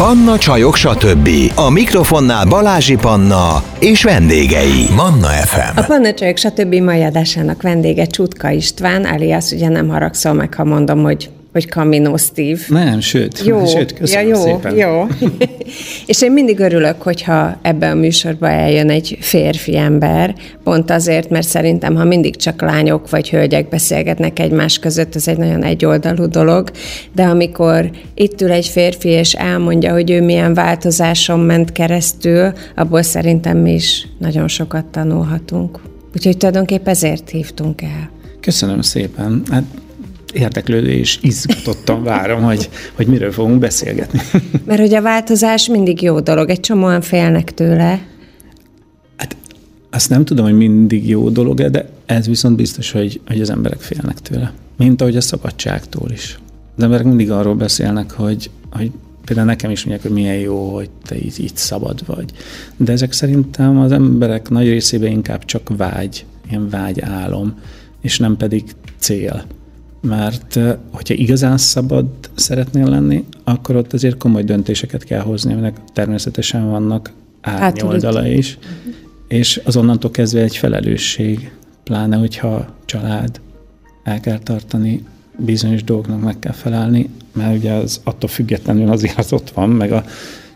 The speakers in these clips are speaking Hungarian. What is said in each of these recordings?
Panna Csajok, stb. A mikrofonnál Balázsi Panna és vendégei. Manna FM. A Panna Csajok, stb. mai adásának vendége Csutka István, alias ugye nem haragszol meg, ha mondom, hogy hogy Camino Steve. Nem, sőt, jó, sőt köszönöm ja, jó, szépen. Jó, És én mindig örülök, hogyha ebbe a műsorba eljön egy férfi ember, pont azért, mert szerintem, ha mindig csak lányok vagy hölgyek beszélgetnek egymás között, ez egy nagyon egyoldalú dolog, de amikor itt ül egy férfi, és elmondja, hogy ő milyen változáson ment keresztül, abból szerintem mi is nagyon sokat tanulhatunk. Úgyhogy tulajdonképpen ezért hívtunk el. Köszönöm szépen. Hát érdeklődő és izgatottan várom, hogy, hogy miről fogunk beszélgetni. Mert hogy a változás mindig jó dolog, egy csomóan félnek tőle. Hát azt nem tudom, hogy mindig jó dolog de ez viszont biztos, hogy, hogy az emberek félnek tőle. Mint ahogy a szabadságtól is. Az emberek mindig arról beszélnek, hogy, hogy például nekem is mondják, hogy milyen jó, hogy te így, így szabad vagy. De ezek szerintem az emberek nagy részében inkább csak vágy, ilyen vágy álom, és nem pedig cél mert hogyha igazán szabad szeretnél lenni, akkor ott azért komoly döntéseket kell hozni, aminek természetesen vannak árnyoldala is, uh-huh. és azonnantól kezdve egy felelősség, pláne hogyha család, el kell tartani, bizonyos dolgoknak meg kell felelni, mert ugye az attól függetlenül azért az ott van, meg a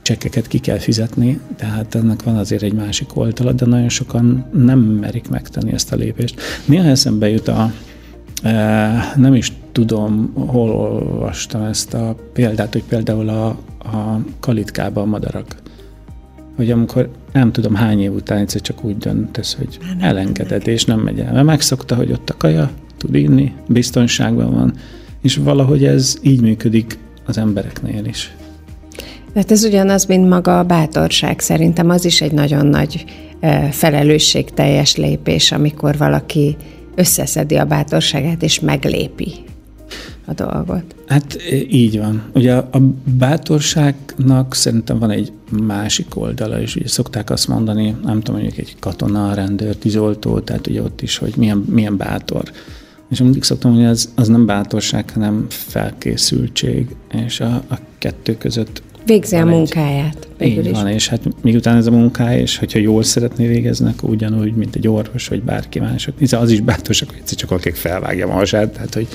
csekkeket ki kell fizetni, tehát ennek van azért egy másik oldala, de nagyon sokan nem merik megtenni ezt a lépést. Néha eszembe jut a, nem is tudom, hol olvastam ezt a példát, hogy például a, a kalitkában a madarak. Hogy amikor nem tudom hány év után egyszer csak úgy döntesz, hogy elengeded, és nem megy el. Mert megszokta, hogy ott a kaja, tud inni, biztonságban van, és valahogy ez így működik az embereknél is. Hát ez ugyanaz, mint maga a bátorság. Szerintem az is egy nagyon nagy felelősségteljes lépés, amikor valaki összeszedi a bátorságát és meglépi a dolgot. Hát e, így van. Ugye a bátorságnak szerintem van egy másik oldala is. Ugye szokták azt mondani, nem tudom, mondjuk egy katona, rendőr, tűzoltó, tehát ugye ott is, hogy milyen, milyen bátor. És mindig szoktam mondani, az, az nem bátorság, hanem felkészültség, és a, a kettő között Végzi a munkáját. Így van, és hát miután ez a munkája, és hogyha jól szeretné végezni, akkor ugyanúgy, mint egy orvos, vagy bárki mások. Hiszen az is bátorsak, hogy csak akik felvágja a hasát, tehát hogy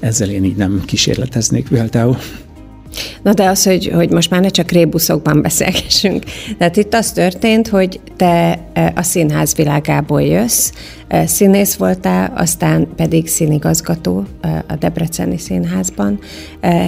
ezzel én így nem kísérleteznék például. Na de az, hogy, hogy most már ne csak rébuszokban beszélgessünk. Tehát itt az történt, hogy te e, a színház világából jössz, e, színész voltál, aztán pedig színigazgató e, a Debreceni Színházban,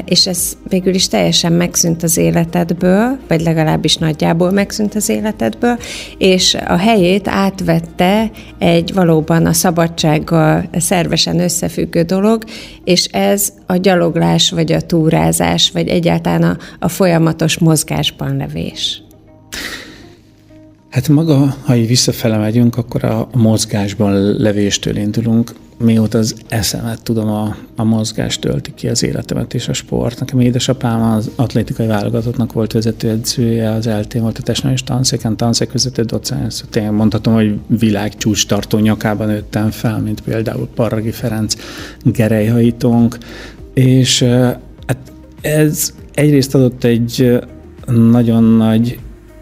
és ez végül is teljesen megszűnt az életedből, vagy legalábbis nagyjából megszűnt az életedből, és a helyét átvette egy valóban a szabadsággal szervesen összefüggő dolog, és ez a gyaloglás, vagy a túrázás, vagy egyáltalán a, a folyamatos mozgásban levés? Hát maga, ha így visszafele megyünk, akkor a mozgásban levéstől indulunk. Mióta az eszemet tudom, a, a mozgás tölti ki az életemet és a sport. Nekem édesapám az atlétikai válogatottnak volt vezetőedzője, az eltén volt a testnevelés tanszéken, tanszékvezető docens. Tényleg mondhatom, hogy világ csúcs tartó nyakában nőttem fel, mint például Parragi Ferenc gerejhajítónk, és hát ez egyrészt adott egy nagyon nagy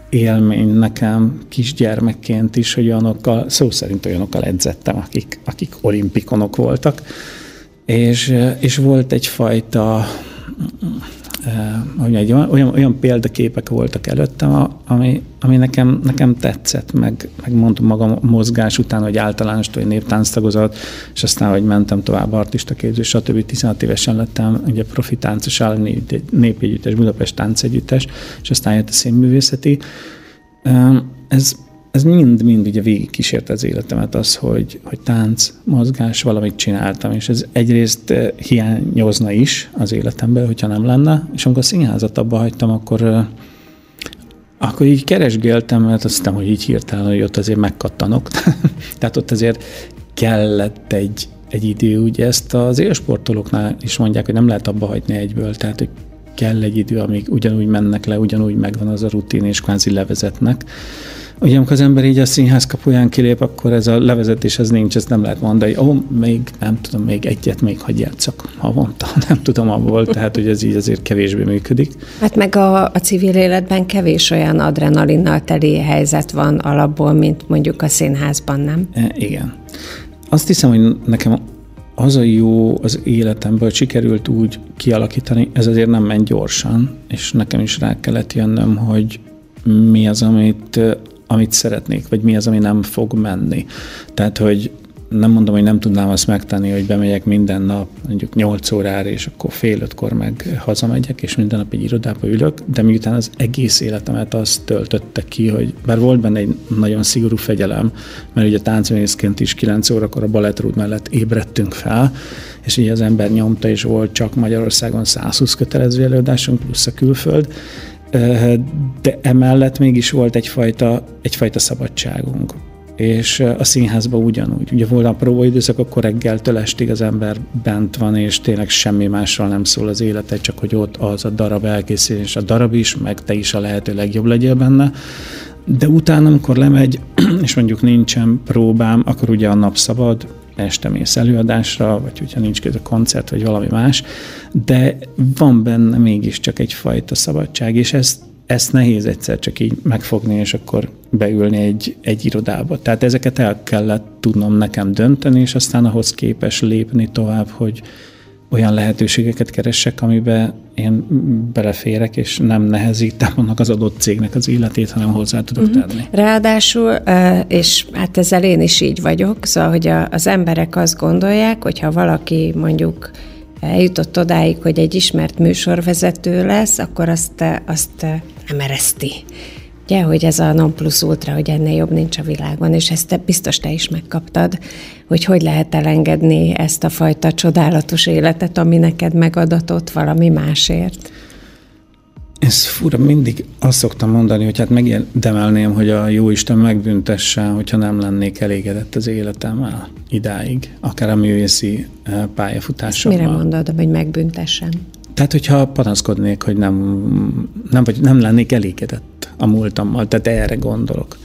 élmény nekem kisgyermekként is, hogy olyanokkal, szó szerint olyanokkal edzettem, akik, akik olimpikonok voltak, és, és volt egyfajta hogy egy olyan, olyan példaképek voltak előttem, ami, ami nekem, nekem tetszett, meg, meg mondtam magam mozgás után, hogy általános hogy névtánctagozat, és aztán, hogy mentem tovább artista képző, stb. 16 évesen lettem ugye profi táncos állami népegyüttes, Budapest táncegyüttes, és aztán jött a színművészeti. Ez, ez mind-mind ugye végig kísért az életemet az, hogy, hogy tánc, mozgás, valamit csináltam, és ez egyrészt eh, hiányozna is az életemben, hogyha nem lenne, és amikor a színházat abba hagytam, akkor eh, akkor így keresgéltem, mert azt hiszem, hogy így hirtelen, hogy ott azért megkattanok. Tehát ott azért kellett egy, egy idő, ugye ezt az élsportolóknál is mondják, hogy nem lehet abba hagyni egyből, tehát hogy kell egy idő, amíg ugyanúgy mennek le, ugyanúgy megvan az a rutin, és kvázi levezetnek Ugye amikor az ember így a színház kapuján kilép, akkor ez a levezetés ez nincs, ezt nem lehet mondani. Ó, még nem tudom, még egyet még hagyj játszak havonta, nem tudom abból, tehát hogy ez így azért kevésbé működik. Hát meg a, a civil életben kevés olyan adrenalinnal teli helyzet van alapból, mint mondjuk a színházban, nem? E, igen. Azt hiszem, hogy nekem az a jó az életemben, hogy sikerült úgy kialakítani, ez azért nem ment gyorsan, és nekem is rá kellett jönnöm, hogy mi az, amit, amit szeretnék, vagy mi az, ami nem fog menni. Tehát, hogy nem mondom, hogy nem tudnám azt megtenni, hogy bemegyek minden nap mondjuk 8 órára, és akkor fél ötkor meg hazamegyek, és minden nap egy irodába ülök, de miután az egész életemet azt töltötte ki, hogy bár volt benne egy nagyon szigorú fegyelem, mert ugye táncművészként is 9 órakor a balettrúd mellett ébredtünk fel, és így az ember nyomta, és volt csak Magyarországon 120 kötelező előadásunk, plusz a külföld, de emellett mégis volt egyfajta, egyfajta szabadságunk és a színházban ugyanúgy. Ugye volt a próbaidőszak, akkor reggeltől estig az ember bent van, és tényleg semmi másról nem szól az élete, csak hogy ott az a darab elkészül, és a darab is, meg te is a lehető legjobb legyél benne. De utána, amikor lemegy, és mondjuk nincsen próbám, akkor ugye a nap szabad, este mész előadásra, vagy hogyha nincs között koncert, vagy valami más, de van benne mégiscsak egyfajta szabadság, és ezt ezt nehéz egyszer csak így megfogni, és akkor beülni egy, egy irodába. Tehát ezeket el kellett tudnom nekem dönteni, és aztán ahhoz képes lépni tovább, hogy olyan lehetőségeket keressek, amiben én beleférek, és nem nehezítem annak az adott cégnek az életét, hanem hozzá tudok uh-huh. tenni. Ráadásul, és hát ezzel én is így vagyok, szóval, hogy az emberek azt gondolják, hogyha valaki mondjuk eljutott odáig, hogy egy ismert műsorvezető lesz, akkor azt, azt nem ereszti. Ugye, hogy ez a non plus ultra, hogy ennél jobb nincs a világon, és ezt te, biztos te is megkaptad, hogy hogy lehet elengedni ezt a fajta csodálatos életet, ami neked megadatott valami másért. Ez fura, mindig azt szoktam mondani, hogy hát megérdemelném, hogy a jó Isten megbüntesse, hogyha nem lennék elégedett az életemmel idáig, akár a művészi eh, pályafutásommal. Mire mondod, hogy megbüntessen? Tehát, hogyha panaszkodnék, hogy nem, nem, vagy nem lennék elégedett a múltammal, tehát erre gondolok.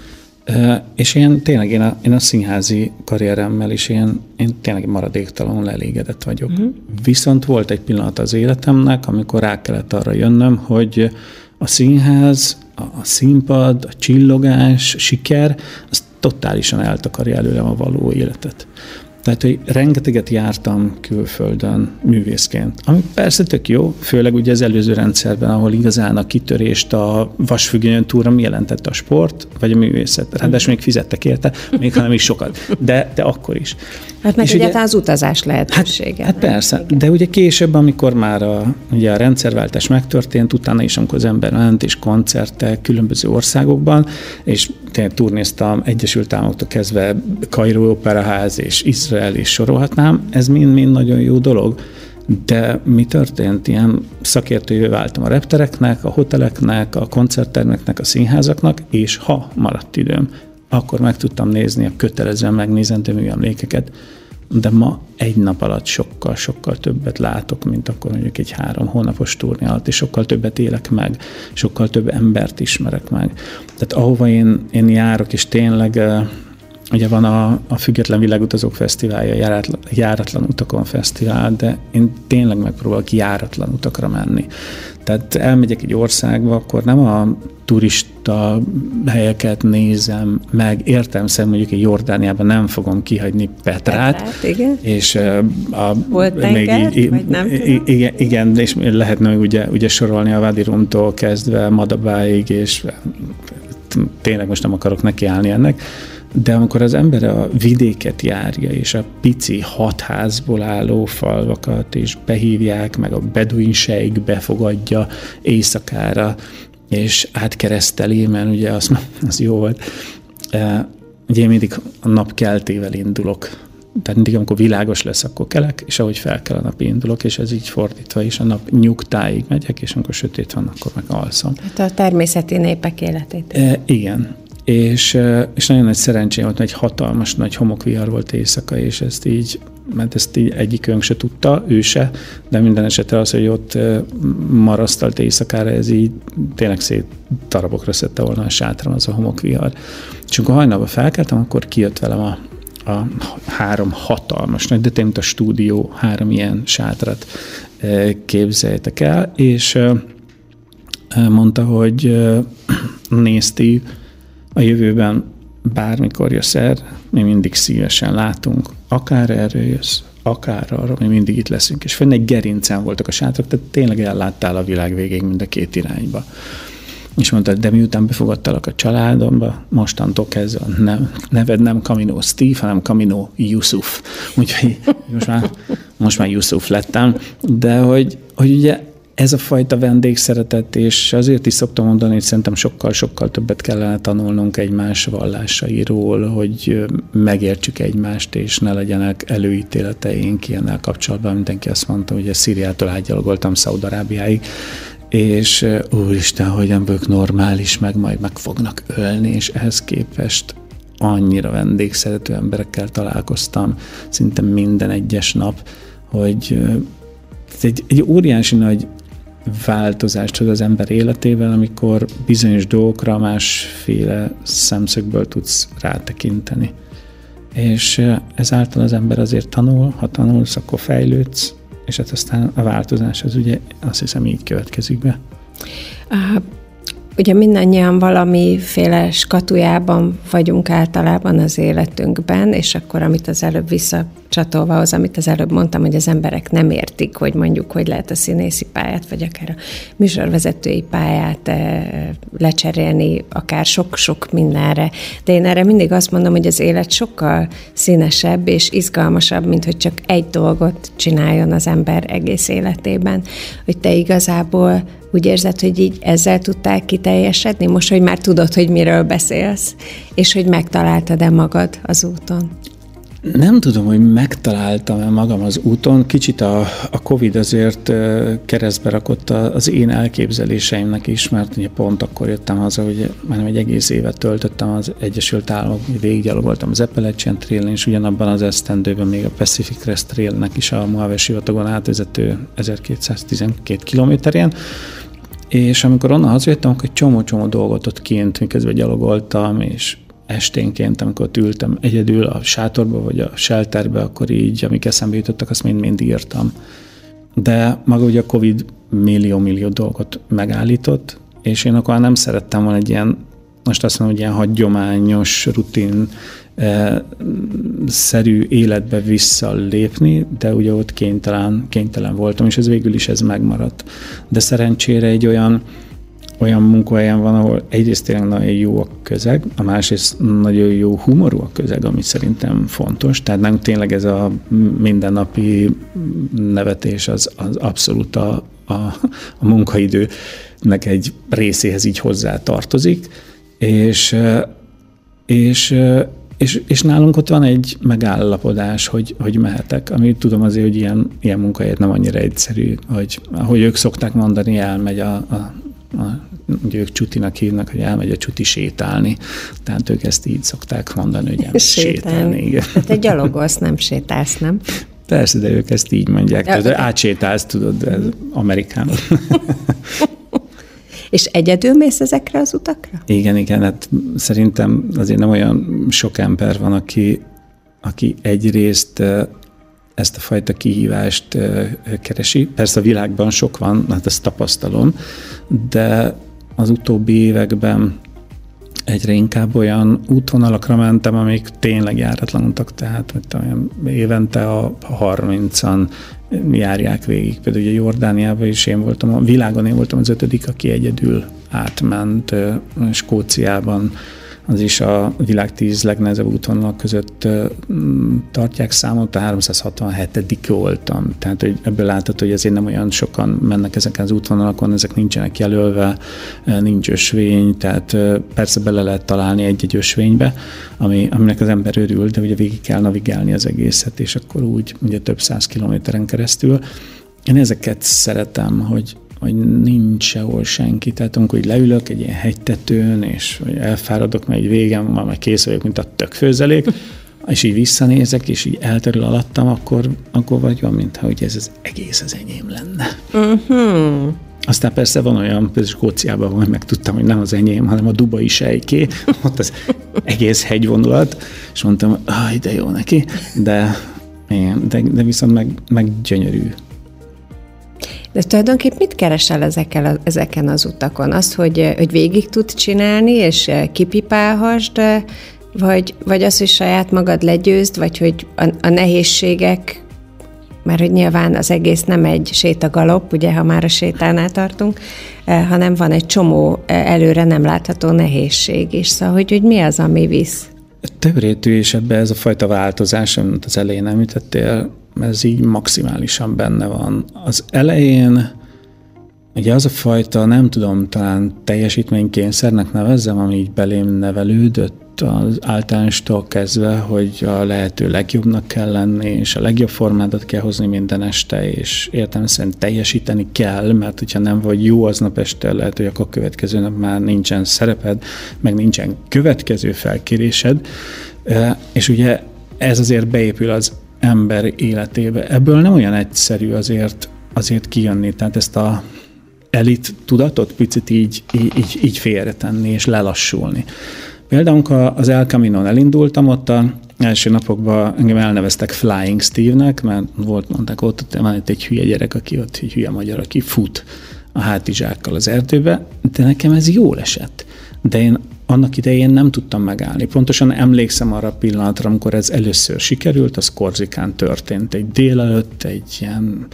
És én tényleg, én a, én a színházi karrieremmel is én, én tényleg maradéktalanul elégedett vagyok. Uh-huh. Viszont volt egy pillanat az életemnek, amikor rá kellett arra jönnöm, hogy a színház, a, a színpad, a csillogás, siker, az totálisan eltakarja előlem a való életet. Tehát, hogy rengeteget jártam külföldön művészként, ami persze tök jó, főleg ugye az előző rendszerben, ahol igazán a kitörést a vasfüggönyön túra mi jelentette a sport, vagy a művészet. Ráadásul még fizettek érte, még ha nem is sokat, de, de akkor is. Hát meg egyáltalán ugye, az utazás lehetősége. Hát, hát persze, de ugye később, amikor már a, ugye a rendszerváltás megtörtént, utána is, amikor az ember ment és koncertek különböző országokban, és tényleg turnéztam Egyesült Államoktól kezdve Kairó Operaház és Izrael is sorolhatnám, ez mind-mind nagyon jó dolog. De mi történt? Ilyen szakértővé váltam a reptereknek, a hoteleknek, a koncerttermeknek, a színházaknak, és ha maradt időm, akkor meg tudtam nézni a kötelezően megnézendő műemlékeket, de ma egy nap alatt sokkal, sokkal többet látok, mint akkor mondjuk egy három hónapos turné alatt, és sokkal többet élek meg, sokkal több embert ismerek meg. Tehát ahova én, én járok, és tényleg Ugye van a, a Független Világutazók Fesztiválja, járatlan, járatlan utakon fesztivál, de én tényleg megpróbálok járatlan utakra menni. Tehát elmegyek egy országba, akkor nem a turista helyeket nézem meg, értem szerint mondjuk egy Jordániában nem fogom kihagyni Petrát. Petrát igen. És a, Volt még így, vagy nem igen, igen, és lehetne ugye, ugye sorolni a Vadirumtól kezdve Madabáig, és tényleg most nem akarok nekiállni ennek, de amikor az ember a vidéket járja, és a pici hatházból álló falvakat, és behívják, meg a beduinseig befogadja éjszakára, és átkereszteli, mert ugye az, az jó volt. Ugye én mindig a nap keltével indulok, tehát mindig, amikor világos lesz, akkor kelek, és ahogy fel kell a nap indulok, és ez így fordítva is, a nap nyugtáig megyek, és amikor sötét van, akkor meg alszom. Hát a természeti népek életét. E, igen, és, és nagyon nagy szerencsém volt, egy hatalmas nagy homokvihar volt éjszaka, és ezt így mert ezt így egyikünk se tudta, ő se, de minden esetre az, hogy ott marasztalt éjszakára, ez így tényleg szét darabokra szedte volna a sátram, az a homokvihar. És amikor hajnalban felkeltem, akkor kijött velem a, a három hatalmas nagy, de tényleg a stúdió három ilyen sátrat képzeljétek el, és mondta, hogy nézti a jövőben bármikor jössz el, mi mindig szívesen látunk, akár erről jössz, akár arra, mi mindig itt leszünk. És fönn egy gerincen voltak a sátrak, tehát tényleg elláttál a világ végéig mind a két irányba. És mondta, de miután befogadtalak a családomba, mostantól kezdve nem, neved nem Camino Steve, hanem Camino Yusuf. Úgyhogy most már, most már Yusuf lettem, de hogy, hogy ugye ez a fajta vendégszeretet, és azért is szoktam mondani, hogy szerintem sokkal-sokkal többet kellene tanulnunk egymás vallásairól, hogy megértsük egymást, és ne legyenek előítéleteink ilyennel kapcsolatban. Mindenki azt mondta, hogy a Szíriától átgyalogoltam Szaudarábiáig, és úristen, hogy nem vagyok normális, meg majd meg fognak ölni, és ehhez képest annyira vendégszerető emberekkel találkoztam, szinte minden egyes nap, hogy egy, egy óriási nagy változást hoz az ember életével, amikor bizonyos dolgokra másféle szemszögből tudsz rátekinteni. És ezáltal az ember azért tanul, ha tanulsz, akkor fejlődsz, és hát aztán a változás az ugye azt hiszem így következik be. Ugye mindannyian valamiféle skatujában vagyunk általában az életünkben, és akkor, amit az előbb visszacsatolva az, amit az előbb mondtam, hogy az emberek nem értik, hogy mondjuk, hogy lehet a színészi pályát, vagy akár a műsorvezetői pályát e, lecserélni, akár sok-sok mindenre. De én erre mindig azt mondom, hogy az élet sokkal színesebb és izgalmasabb, mint hogy csak egy dolgot csináljon az ember egész életében. Hogy te igazából úgy érzed, hogy így ezzel tudtál kiteljesedni, most, hogy már tudod, hogy miről beszélsz, és hogy megtaláltad-e magad az úton? Nem tudom, hogy megtaláltam-e magam az úton. Kicsit a, a Covid azért keresztbe rakott az én elképzeléseimnek is, mert ugye pont akkor jöttem haza, hogy már egy egész évet töltöttem az Egyesült Államok, végiggyalogoltam az Appalachian trail és ugyanabban az esztendőben még a Pacific Crest Trailnek is a Mojave sivatagon átvezető 1212 kilométerén. És amikor onnan hazajöttem, akkor egy csomó-csomó dolgot ott kint, miközben gyalogoltam, és esténként, amikor ültem egyedül a sátorba vagy a shelterbe, akkor így, amik eszembe jutottak, azt mind-mind írtam. De maga ugye a Covid millió-millió dolgot megállított, és én akkor nem szerettem volna egy ilyen, most azt mondom, hogy ilyen hagyományos, rutin szerű életbe visszalépni, de ugye ott kénytelen, kénytelen voltam, és ez végül is ez megmaradt. De szerencsére egy olyan olyan munkahelyen van, ahol egyrészt tényleg nagyon jó a közeg, a másrészt nagyon jó humorú a közeg, ami szerintem fontos. Tehát nem tényleg ez a mindennapi nevetés az, az abszolút a, a, a munkaidőnek egy részéhez így hozzá tartozik, és, és és, és nálunk ott van egy megállapodás, hogy, hogy mehetek, ami tudom azért, hogy ilyen, ilyen munkahelyet nem annyira egyszerű, hogy ahogy ők szokták mondani, elmegy a, a a, ugye ők csutinak hívnak, hogy elmegy a csuti sétálni. Tehát ők ezt így szokták mondani, hogy elmegy sétálni. sétálni igen. Hát te gyalogolsz, nem sétálsz, nem? Persze, de ők ezt így mondják. Ja, Tehát átsétálsz, tudod, ez Amerikában. És egyedül mész ezekre az utakra? Igen, igen, hát szerintem azért nem olyan sok ember van, aki, aki egyrészt ezt a fajta kihívást keresi. Persze a világban sok van, hát ezt tapasztalom, de az utóbbi években egyre inkább olyan útvonalakra mentem, amik tényleg járatlanultak, tehát hogy olyan évente a 30-an járják végig. Például ugye Jordániában is én voltam, a világon én voltam az ötödik, aki egyedül átment Skóciában az is a világ tíz legnehezebb útvonalak között tartják számot, a 367 voltam. Tehát hogy ebből látható, hogy ezért nem olyan sokan mennek ezeken az útvonalakon, ezek nincsenek jelölve, nincs ösvény, tehát persze bele lehet találni egy-egy ösvénybe, ami, aminek az ember örül, de ugye végig kell navigálni az egészet, és akkor úgy ugye több száz kilométeren keresztül. Én ezeket szeretem, hogy, hogy nincs sehol senki. Tehát amikor így leülök egy ilyen hegytetőn, és hogy elfáradok, mert egy végem van, meg kész vagyok, mint a tök főzelék, és így visszanézek, és így elterül alattam, akkor, akkor vagy van, mintha hogy ez az egész az enyém lenne. Uh-huh. Aztán persze van olyan, például Skóciában, hogy megtudtam, hogy nem az enyém, hanem a dubai sejké, ott az egész hegyvonulat, és mondtam, hogy de jó neki, de, igen, de, de viszont meg, meg gyönyörű. De tulajdonképp mit keresel ezekkel, ezeken az utakon? Azt, hogy, hogy végig tud csinálni, és kipipálhasd, vagy, vagy az, hogy saját magad legyőzd, vagy hogy a, a nehézségek mert hogy nyilván az egész nem egy sétagalop, ugye, ha már a sétánál tartunk, hanem van egy csomó előre nem látható nehézség is. Szóval, hogy, hogy mi az, ami visz? Többrétű, és ebbe ez a fajta változás, amit az elején említettél, ez így maximálisan benne van. Az elején ugye az a fajta, nem tudom, talán teljesítménykényszernek nevezzem, ami így belém nevelődött, az általánistól kezdve, hogy a lehető legjobbnak kell lenni, és a legjobb formádat kell hozni minden este, és értem szerint teljesíteni kell, mert hogyha nem vagy jó aznap este, lehet, hogy akkor a következő nap már nincsen szereped, meg nincsen következő felkérésed, és ugye ez azért beépül az ember életébe. Ebből nem olyan egyszerű azért, azért kijönni, tehát ezt a elit tudatot picit így, így, így félretenni és lelassulni. Például, amikor az El Camino-n elindultam, ott a első napokban engem elneveztek Flying Steve-nek, mert volt, mondták, ott van itt egy hülye gyerek, aki ott egy hülye magyar, aki fut a hátizsákkal az erdőbe, de nekem ez jól esett. De én annak idején nem tudtam megállni. Pontosan emlékszem arra a pillanatra, amikor ez először sikerült, az Korzikán történt egy délelőtt, egy ilyen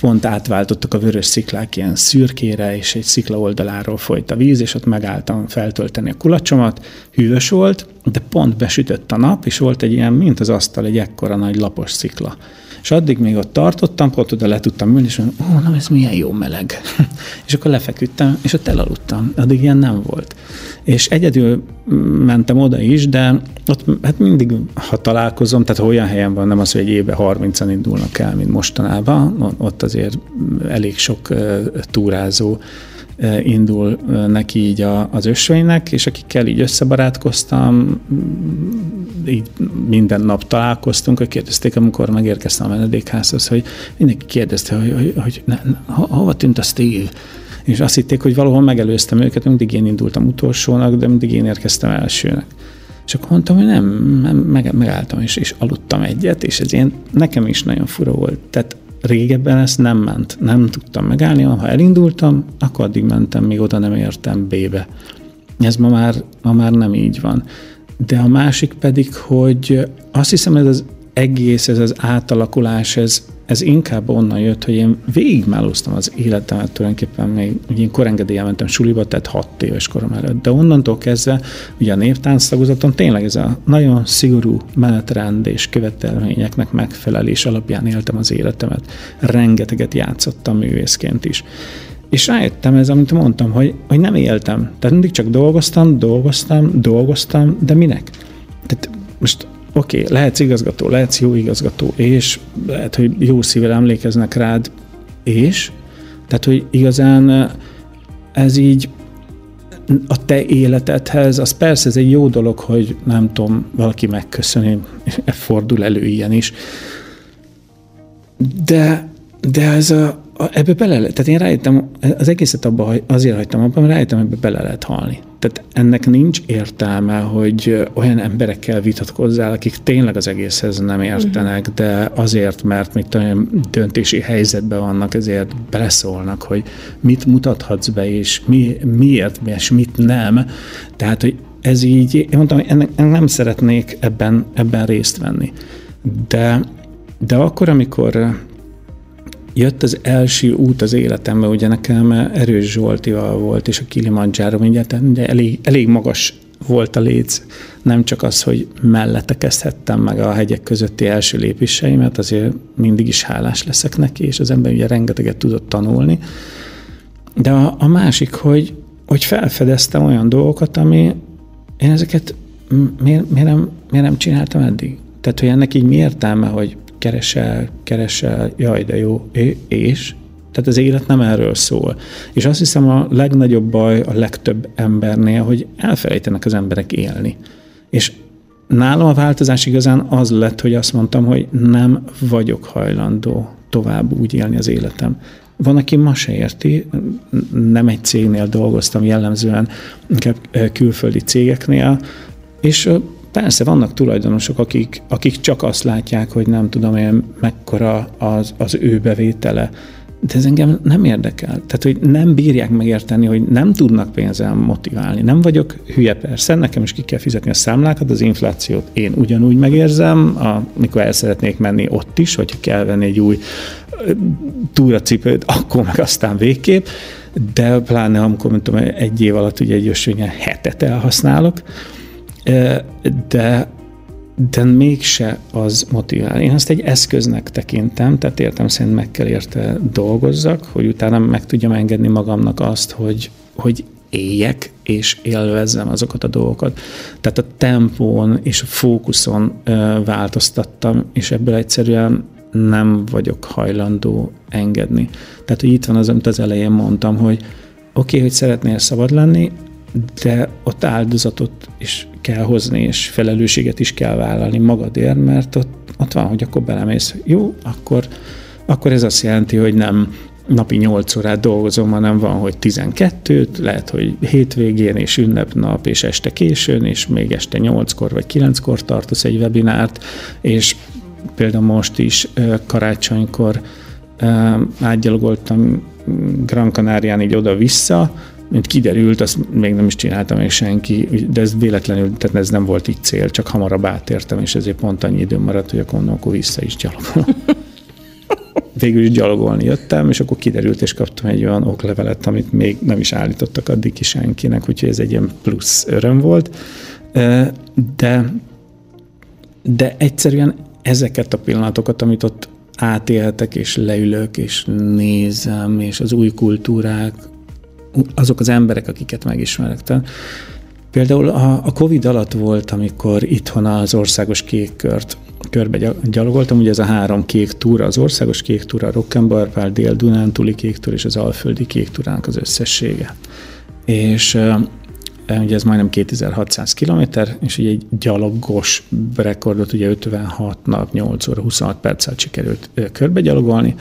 pont átváltottak a vörös sziklák ilyen szürkére, és egy szikla oldaláról folyt a víz, és ott megálltam feltölteni a kulacsomat, hűvös volt, de pont besütött a nap, és volt egy ilyen, mint az asztal, egy ekkora nagy lapos szikla. És addig még ott tartottam, ott oda le tudtam ülni, és mondom, ó, na ez milyen jó meleg. és akkor lefeküdtem, és ott elaludtam. Addig ilyen nem volt. És egyedül mentem oda is, de ott hát mindig, ha találkozom, tehát ha olyan helyen van, nem az, hogy egy évben 30-an indulnak el, mint mostanában, ott azért elég sok túrázó indul neki így a, az ösvénynek, és akikkel így összebarátkoztam, így minden nap találkoztunk, hogy kérdezték, amikor megérkeztem a menedékházhoz, hogy mindenki kérdezte, hogy, hogy, hogy ne, ne, ho, hova tűnt a Steve? És azt hitték, hogy valahol megelőztem őket, mindig én indultam utolsónak, de mindig én érkeztem elsőnek. És akkor mondtam, hogy nem meg, megálltam, és, és aludtam egyet, és ez ilyen nekem is nagyon fura volt. Tehát régebben ez nem ment, nem tudtam megállni, ha elindultam, akkor addig mentem, míg oda nem értem B-be. Ez ma már, ma már nem így van. De a másik pedig, hogy azt hiszem, ez az egész, ez az átalakulás, ez, ez inkább onnan jött, hogy én végigmálóztam az életemet tulajdonképpen még, ugye én korengedélyen mentem suliba, tehát hat éves korom előtt, de onnantól kezdve ugye a névtánc tagozaton tényleg ez a nagyon szigorú menetrend és követelményeknek megfelelés alapján éltem az életemet. Rengeteget játszottam művészként is. És rájöttem ez, amit mondtam, hogy, hogy nem éltem. Tehát mindig csak dolgoztam, dolgoztam, dolgoztam, de minek? Tehát most oké, okay, lehetsz igazgató, lehetsz jó igazgató, és lehet, hogy jó szívvel emlékeznek rád, és? Tehát, hogy igazán ez így a te életedhez, az persze ez egy jó dolog, hogy nem tudom, valaki megköszöni, fordul elő ilyen is, de, de ez a, ebbe bele lehet, tehát én rájöttem, az egészet abba, azért hagytam abban, mert rájöttem, ebbe bele lehet halni. Tehát ennek nincs értelme, hogy olyan emberekkel vitatkozzál, akik tényleg az egészhez nem értenek, uh-huh. de azért, mert még olyan döntési helyzetben vannak, ezért beleszólnak, hogy mit mutathatsz be, és mi, miért, és mit nem. Tehát, hogy ez így, én mondtam, hogy ennek, nem szeretnék ebben, ebben részt venni. De, de akkor, amikor jött az első út az életembe, ugye nekem Erős Zsoltival volt, és a Kilimanjaro, mindjárt, de elég, elég magas volt a léc. Nem csak az, hogy mellette kezdhettem meg a hegyek közötti első lépéseimet, azért mindig is hálás leszek neki, és az ember ugye rengeteget tudott tanulni. De a, a másik, hogy, hogy felfedeztem olyan dolgokat, ami én ezeket miért, miért, nem, miért nem csináltam eddig? Tehát, hogy ennek így mi értelme, hogy keresel, keresel, jaj, de jó, és? Tehát az élet nem erről szól. És azt hiszem a legnagyobb baj a legtöbb embernél, hogy elfelejtenek az emberek élni. És nálam a változás igazán az lett, hogy azt mondtam, hogy nem vagyok hajlandó tovább úgy élni az életem. Van, aki ma se érti, nem egy cégnél dolgoztam jellemzően, inkább külföldi cégeknél, és persze vannak tulajdonosok, akik, akik csak azt látják, hogy nem tudom én mekkora az, az ő bevétele, de ez engem nem érdekel. Tehát, hogy nem bírják megérteni, hogy nem tudnak pénzzel motiválni. Nem vagyok hülye persze, nekem is ki kell fizetni a számlákat, az inflációt én ugyanúgy megérzem, amikor el szeretnék menni ott is, vagy kell venni egy új túracipőt, akkor meg aztán végképp, de pláne amikor mondtam, egy év alatt ugye egy ösvényen hetet elhasználok, de de mégse az motivál. Én azt egy eszköznek tekintem, tehát értem szerint meg kell érte dolgozzak, hogy utána meg tudjam engedni magamnak azt, hogy, hogy éljek és élvezzem azokat a dolgokat. Tehát a tempón és a fókuszon változtattam, és ebből egyszerűen nem vagyok hajlandó engedni. Tehát, hogy itt van az, amit az elején mondtam, hogy oké, okay, hogy szeretnél szabad lenni, de ott áldozatot is kell hozni, és felelősséget is kell vállalni magadért, mert ott, ott van, hogy akkor belemész, jó, akkor, akkor ez azt jelenti, hogy nem napi 8 órát dolgozom, hanem van, hogy 12-t, lehet, hogy hétvégén és ünnepnap, és este későn, és még este 8-kor vagy 9-kor tartasz egy webinárt, és például most is karácsonykor átgyalogoltam Gran Canarián így oda-vissza, mint kiderült, azt még nem is csináltam még senki, de ez véletlenül, tehát ez nem volt így cél, csak hamarabb átértem, és ezért pont annyi időm maradt, hogy akkor, akkor vissza is gyalogolom. Végül is gyalogolni jöttem, és akkor kiderült, és kaptam egy olyan oklevelet, amit még nem is állítottak addig ki senkinek, úgyhogy ez egy ilyen plusz öröm volt. De, de egyszerűen ezeket a pillanatokat, amit ott átéltek, és leülök, és nézem, és az új kultúrák, azok az emberek, akiket megismerek. Tehát például a, a Covid alatt volt, amikor itthon az országos kék kört körbe gyalogoltam, ugye ez a három kék túra, az országos kék túra, a Rockenbarpál, Dél-Dunántúli kék túra és az Alföldi kék túrának az összessége. És ugye ez majdnem 2600 kilométer, és ugye egy gyalogos rekordot ugye 56 nap, 8 óra, 26 perccel sikerült körbe gyalogolni,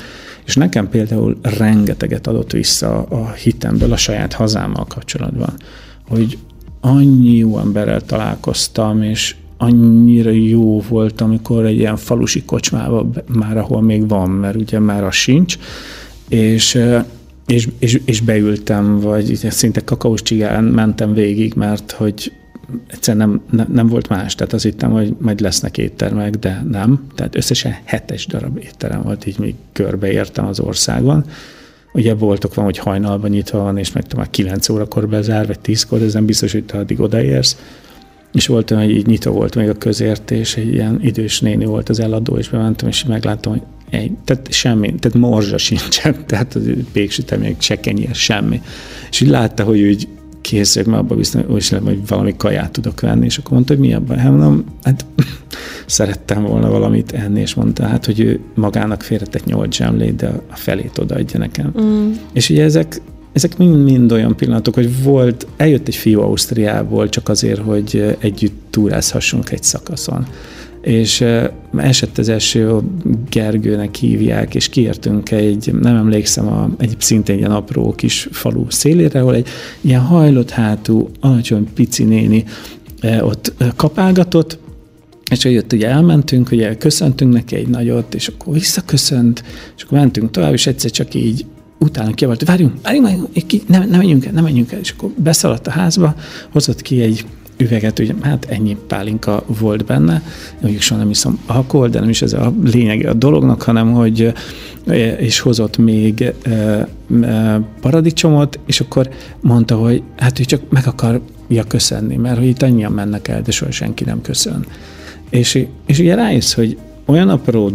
és nekem például rengeteget adott vissza a hitemből a saját hazámmal kapcsolatban, hogy annyi jó emberrel találkoztam, és annyira jó volt, amikor egy ilyen falusi kocsmában már, ahol még van, mert ugye már az sincs, és és, és, és beültem, vagy szinte kakaós csigán mentem végig, mert hogy egyszer nem, nem, nem volt más, tehát azt hittem, hogy majd lesznek éttermek, de nem. Tehát összesen hetes darab étterem volt, így még körbeértem az országon. Ugye boltok van, hogy hajnalban nyitva van, és meg már 9 órakor bezár, vagy 10-kor, ez nem biztos, hogy te addig odaérsz. És volt olyan, hogy így nyitva volt még a közértés, egy ilyen idős néni volt az eladó, és bementem, és megláttam, hogy egy, tehát semmi, tehát morzsa sincsen, tehát az péksütemény, se kenyér, semmi. És így látta, hogy úgy készülök, mert abban biztos, hogy valami kaját tudok venni, és akkor mondta, hogy mi abban? Hát mondom, hát szerettem volna valamit enni, és mondta, hát, hogy ő magának félretett nyolc zsemlét, de a felét odaadja nekem. Mm. És ugye ezek, ezek mind-mind olyan pillanatok, hogy volt, eljött egy fiú Ausztriából csak azért, hogy együtt túrázhassunk egy szakaszon és esett az eső, Gergőnek hívják, és kiértünk egy, nem emlékszem, a, egy szintén ilyen apró kis falu szélére, ahol egy ilyen hajlott hátú, alacsony pici néni ott kapálgatott, és jött, ugye elmentünk, ugye köszöntünk neki egy nagyot, és akkor visszaköszönt, és akkor mentünk tovább, és egyszer csak így utána kiavart, várjunk, várjunk, várjunk ne, ne menjünk el, ne menjünk el, és akkor beszaladt a házba, hozott ki egy üveget, ugye hát ennyi pálinka volt benne, mondjuk soha nem iszom alkohol, de nem is ez a lényeg a dolognak, hanem hogy és hozott még paradicsomot, és akkor mondta, hogy hát ő csak meg akarja köszönni, mert hogy itt annyian mennek el, de soha senki nem köszön. És, és ugye rájössz, hogy olyan apró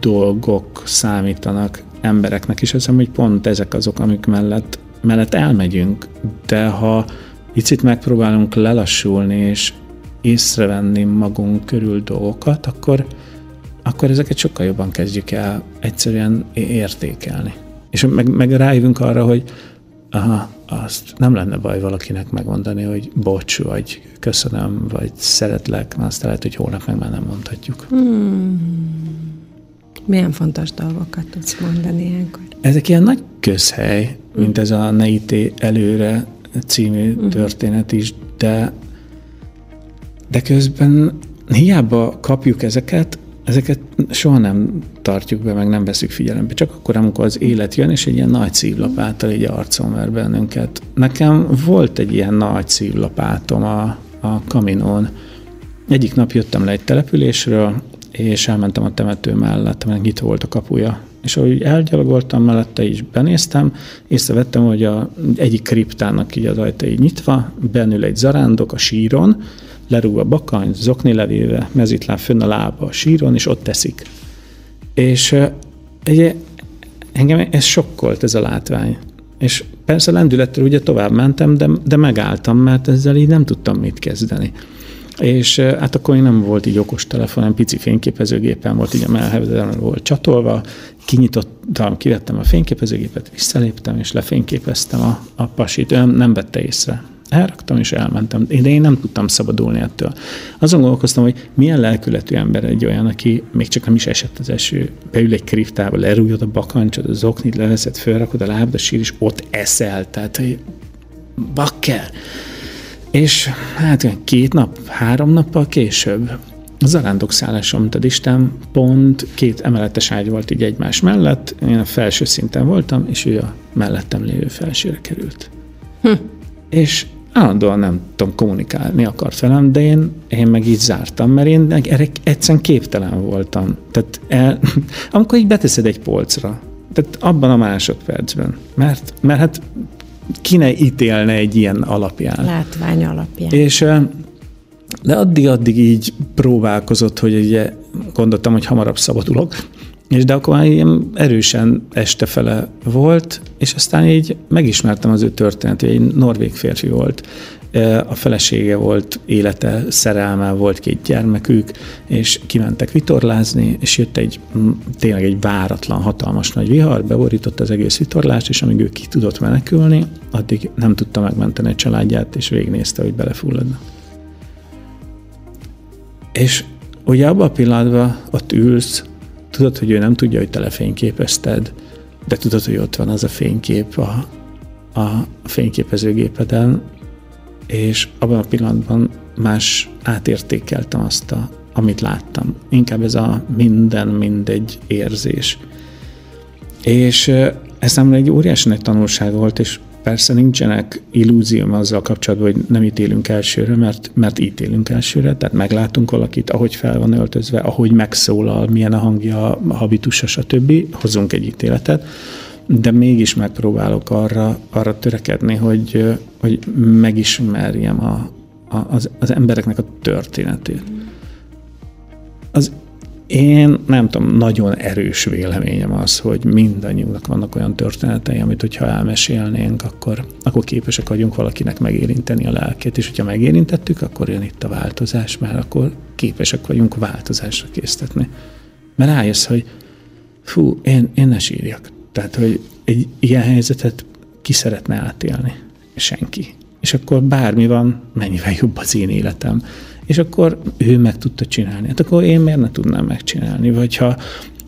dolgok számítanak embereknek, és azt hiszem, hogy pont ezek azok, amik mellett, mellett elmegyünk, de ha picit megpróbálunk lelassulni és észrevenni magunk körül dolgokat, akkor, akkor ezeket sokkal jobban kezdjük el egyszerűen értékelni. És meg, meg rájövünk arra, hogy aha, azt nem lenne baj valakinek megmondani, hogy bocs, vagy köszönöm, vagy szeretlek, mert aztán lehet, hogy holnap meg már nem mondhatjuk. Hmm. Milyen fontos dolgokat tudsz mondani ilyenkor? Ezek ilyen nagy közhely, mint ez a Ne ité előre című uh-huh. történet is, de, de közben hiába kapjuk ezeket, ezeket soha nem tartjuk be, meg nem veszük figyelembe. Csak akkor, amikor az élet jön, és egy ilyen nagy szívlapáttal így arcon ver bennünket. Nekem volt egy ilyen nagy szívlapátom a, a kaminón. Egyik nap jöttem le egy településről, és elmentem a temető mellett, mert nyitva volt a kapuja. És ahogy elgyalogoltam mellette is benéztem, észrevettem, hogy a, egyik kriptának így az ajta így nyitva, benül egy zarándok a síron, lerúg a bakany, zokni levéve, mezitláb fönn a lába a síron, és ott teszik. És egy, engem ez sokkolt ez a látvány. És persze lendülettel ugye tovább mentem, de, de megálltam, mert ezzel így nem tudtam mit kezdeni. És hát akkor még nem volt így okos telefon, hanem pici fényképezőgépen volt, így a mellhevezen volt csatolva, kinyitottam, kivettem a fényképezőgépet, visszaléptem, és lefényképeztem a, a pasit. Ő nem vette észre. Elraktam és elmentem. De én nem tudtam szabadulni ettől. Azon gondolkoztam, hogy milyen lelkületű ember egy olyan, aki még csak nem is esett az eső, beül egy kriptába, lerújod a bakancsot, az oknit leveszed, felrakod a lábad, a sír, és ott eszel. Tehát, hogy bakker. És hát két nap, három nappal később zarándokszállás, amit ad Isten, pont két emeletes ágy volt így egymás mellett, én a felső szinten voltam, és ő a mellettem lévő felsőre került. Hm. És állandóan nem tudom kommunikálni akart velem, de én, én meg így zártam, mert én erre egyszerűen képtelen voltam. Tehát el, amikor így beteszed egy polcra, tehát abban a másodpercben, mert, mert hát kine ítélne egy ilyen alapján. Látvány alapján. És de addig-addig így próbálkozott, hogy ugye gondoltam, hogy hamarabb szabadulok, és de akkor már ilyen erősen este fele volt, és aztán így megismertem az ő történetét, egy norvég férfi volt, a felesége volt, élete, szerelme volt, két gyermekük, és kimentek vitorlázni, és jött egy tényleg egy váratlan, hatalmas nagy vihar, bevorított az egész vitorlást, és amíg ő ki tudott menekülni, addig nem tudta megmenteni a családját, és végignézte, hogy belefulladna. És ugye abban a pillanatban ott ülsz, tudod, hogy ő nem tudja, hogy te lefényképezted, de tudod, hogy ott van az a fénykép a, a fényképezőgépeden, és abban a pillanatban más átértékeltem azt, a, amit láttam. Inkább ez a minden, mindegy érzés. És ez számomra egy óriási nagy tanulság volt, és persze nincsenek illúzióm azzal kapcsolatban, hogy nem ítélünk elsőre, mert, mert ítélünk elsőre, tehát meglátunk valakit, ahogy fel van öltözve, ahogy megszólal, milyen a hangja, a habitusa, stb. Hozunk egy ítéletet de mégis megpróbálok arra, arra törekedni, hogy, hogy megismerjem a, a, az, az embereknek a történetét. Az én nem tudom, nagyon erős véleményem az, hogy mindannyiunknak vannak olyan történetei, amit hogyha elmesélnénk, akkor, akkor képesek vagyunk valakinek megérinteni a lelkét, és hogyha megérintettük, akkor jön itt a változás, mert akkor képesek vagyunk változásra késztetni. Mert rájössz, hogy fú, én, én ne sírjak. Tehát, hogy egy ilyen helyzetet ki szeretne átélni? Senki. És akkor bármi van, mennyivel jobb az én életem. És akkor ő meg tudta csinálni. Hát akkor én miért ne tudnám megcsinálni? Vagy ha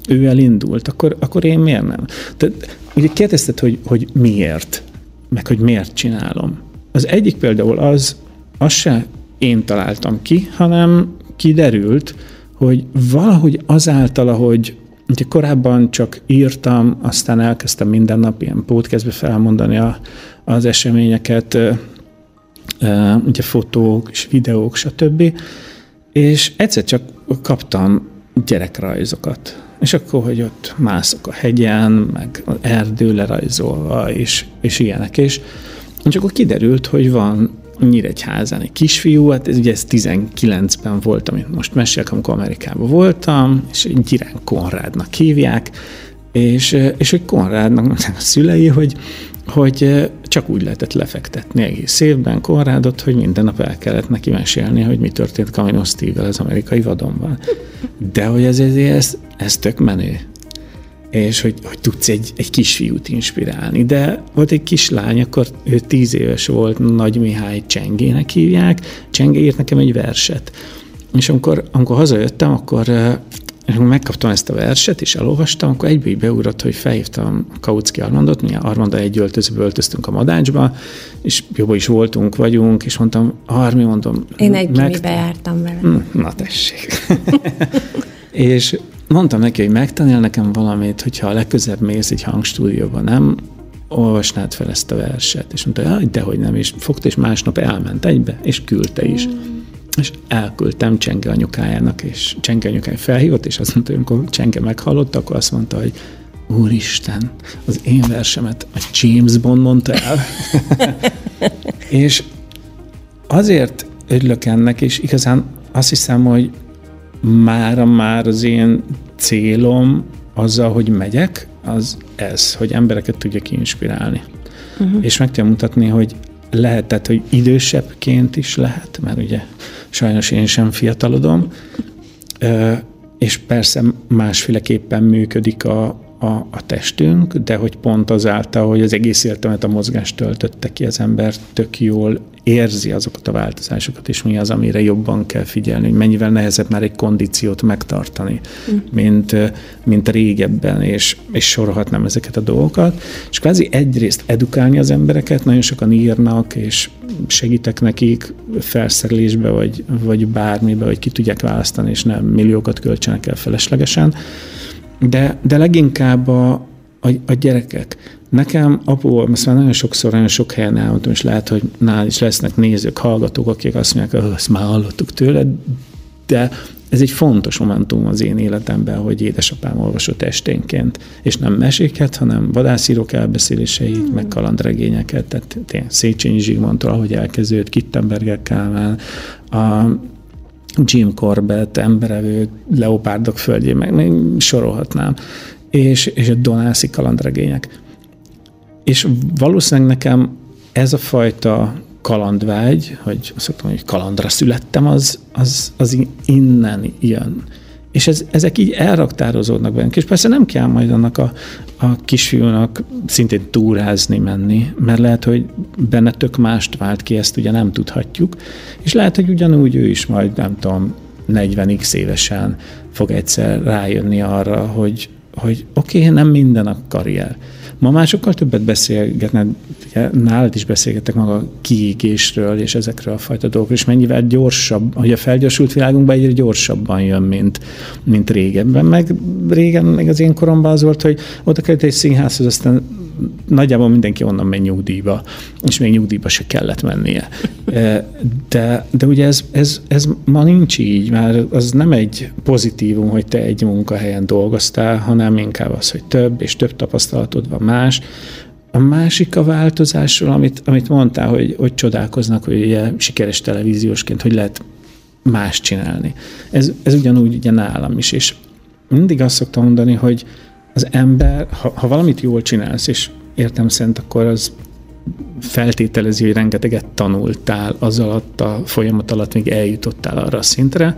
ő elindult, akkor, akkor én miért nem? Tehát ugye kérdezted, hogy, hogy miért, meg hogy miért csinálom. Az egyik például az, az se én találtam ki, hanem kiderült, hogy valahogy azáltal, ahogy Ugye korábban csak írtam, aztán elkezdtem minden nap ilyen podcastbe felmondani a, az eseményeket, ugye fotók és videók, stb. És egyszer csak kaptam gyerekrajzokat. És akkor, hogy ott mászok a hegyen, meg erdő lerajzolva, és, és ilyenek. És, és akkor kiderült, hogy van Nyíregyházán egy kisfiú, hát ez ugye ez 19-ben volt, amit most mesélek, amikor Amerikában voltam, és egy Gyirán Konrádnak hívják, és, és hogy Konrádnak a szülei, hogy, hogy csak úgy lehetett lefektetni egész évben Konrádot, hogy minden nap el kellett neki mesélni, hogy mi történt Camino Steve-vel az amerikai vadonban. De hogy ez, ez, ez, ez tök menő. És hogy, hogy tudsz egy, egy kisfiút inspirálni. De volt egy kislány, akkor ő tíz éves volt, Nagy Mihály Csengének hívják, Csengé írt nekem egy verset. És amikor, amikor hazajöttem, akkor és amikor megkaptam ezt a verset, és elolvastam, akkor egyből így beugrott, hogy felhívtam Kautsky Armandot, mi Armanda egy öltözőbe öltöztünk a Madácsba, és jobban is voltunk, vagyunk, és mondtam, Armi, mondom... Én egy meg... jártam vele. Hm, na tessék. és mondtam neki, hogy megtanél nekem valamit, hogyha a legközebb mész egy hangstúdióba, nem olvasnád fel ezt a verset. És mondta, hogy dehogy nem, és fogta, és másnap elment egybe, és küldte is. Mm és elküldtem Csenge anyukájának, és Csenge anyukája felhívott, és azt mondta, hogy amikor Csenge meghallotta, akkor azt mondta, hogy Úristen, az én versemet a James Bond mondta el. és azért örülök ennek, és igazán azt hiszem, hogy mára már az én célom azzal, hogy megyek, az ez, hogy embereket tudjak inspirálni. Uh-huh. És meg tudom mutatni, hogy lehet, tehát, hogy idősebbként is lehet, mert ugye sajnos én sem fiatalodom, és persze másféleképpen működik a, a, a testünk, de hogy pont azáltal, hogy az egész életemet a mozgást töltötte ki az ember, tök jól érzi azokat a változásokat, és mi az, amire jobban kell figyelni, hogy mennyivel nehezebb már egy kondíciót megtartani, mm. mint, mint régebben, és, és sorolhatnám ezeket a dolgokat. És kvázi egyrészt edukálni az embereket, nagyon sokan írnak, és segítek nekik felszerelésbe, vagy, vagy bármibe, hogy ki tudják választani, és nem milliókat költsenek el feleslegesen. De, de leginkább a, a, a gyerekek. Nekem apu, ezt már nagyon sokszor, nagyon sok helyen elmondtam, és lehet, hogy nál is lesznek nézők, hallgatók, akik azt mondják, hogy ezt már hallottuk tőle, de ez egy fontos momentum az én életemben, hogy édesapám olvasott esténként, és nem meséket, hanem vadászírók elbeszéléseit, mm. meg kalandregényeket, tehát tényleg Széchenyi Zsigmondtól, ahogy elkezdődött, Kittenberger Kálmán, a Jim Corbett, emberevő, leopárdok földjén, meg még sorolhatnám, és, és a Donászi kalandregények. És valószínűleg nekem ez a fajta kalandvágy, hogy azt szoktam, hogy kalandra születtem, az, az, az innen jön. És ez, ezek így elraktározódnak bennünk. És persze nem kell majd annak a, a kisfiúnak szintén túrázni menni, mert lehet, hogy benne tök mást vált ki, ezt ugye nem tudhatjuk. És lehet, hogy ugyanúgy ő is majd, nem tudom, 40x évesen fog egyszer rájönni arra, hogy, hogy oké, okay, nem minden a karrier. Ma már sokkal többet beszélgetnek, nálad is beszélgetek maga a kiégésről és ezekről a fajta dolgokról, és mennyivel gyorsabb, hogy a felgyorsult világunkban egyre gyorsabban jön, mint, mint régebben. Meg régen, meg az én koromban az volt, hogy oda kellett egy színházhoz, aztán nagyjából mindenki onnan megy nyugdíjba, és még nyugdíjba se kellett mennie. De, de ugye ez, ez, ez ma nincs így, már az nem egy pozitívum, hogy te egy munkahelyen dolgoztál, hanem inkább az, hogy több és több tapasztalatod van más. A másik a változásról, amit, amit mondtál, hogy, hogy csodálkoznak, hogy ugye sikeres televíziósként, hogy lehet más csinálni. Ez, ez ugyanúgy ugye nálam is, és mindig azt szoktam mondani, hogy az ember, ha, ha valamit jól csinálsz, és értem szerint, akkor az feltételezi, hogy rengeteget tanultál az alatt a folyamat alatt, még eljutottál arra a szintre,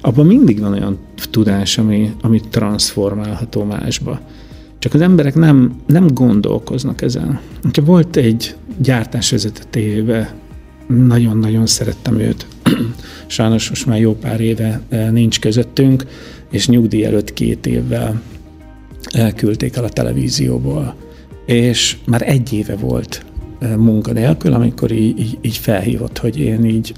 abban mindig van olyan tudás, ami, ami transformálható másba. Csak az emberek nem, nem gondolkoznak ezen. Nekem volt egy gyártásvezető tévébe, nagyon-nagyon szerettem őt. Sajnos most már jó pár éve eh, nincs közöttünk, és nyugdíj előtt két évvel elküldték el a televízióból. És már egy éve volt munkanélkül, amikor így, így, így felhívott, hogy én így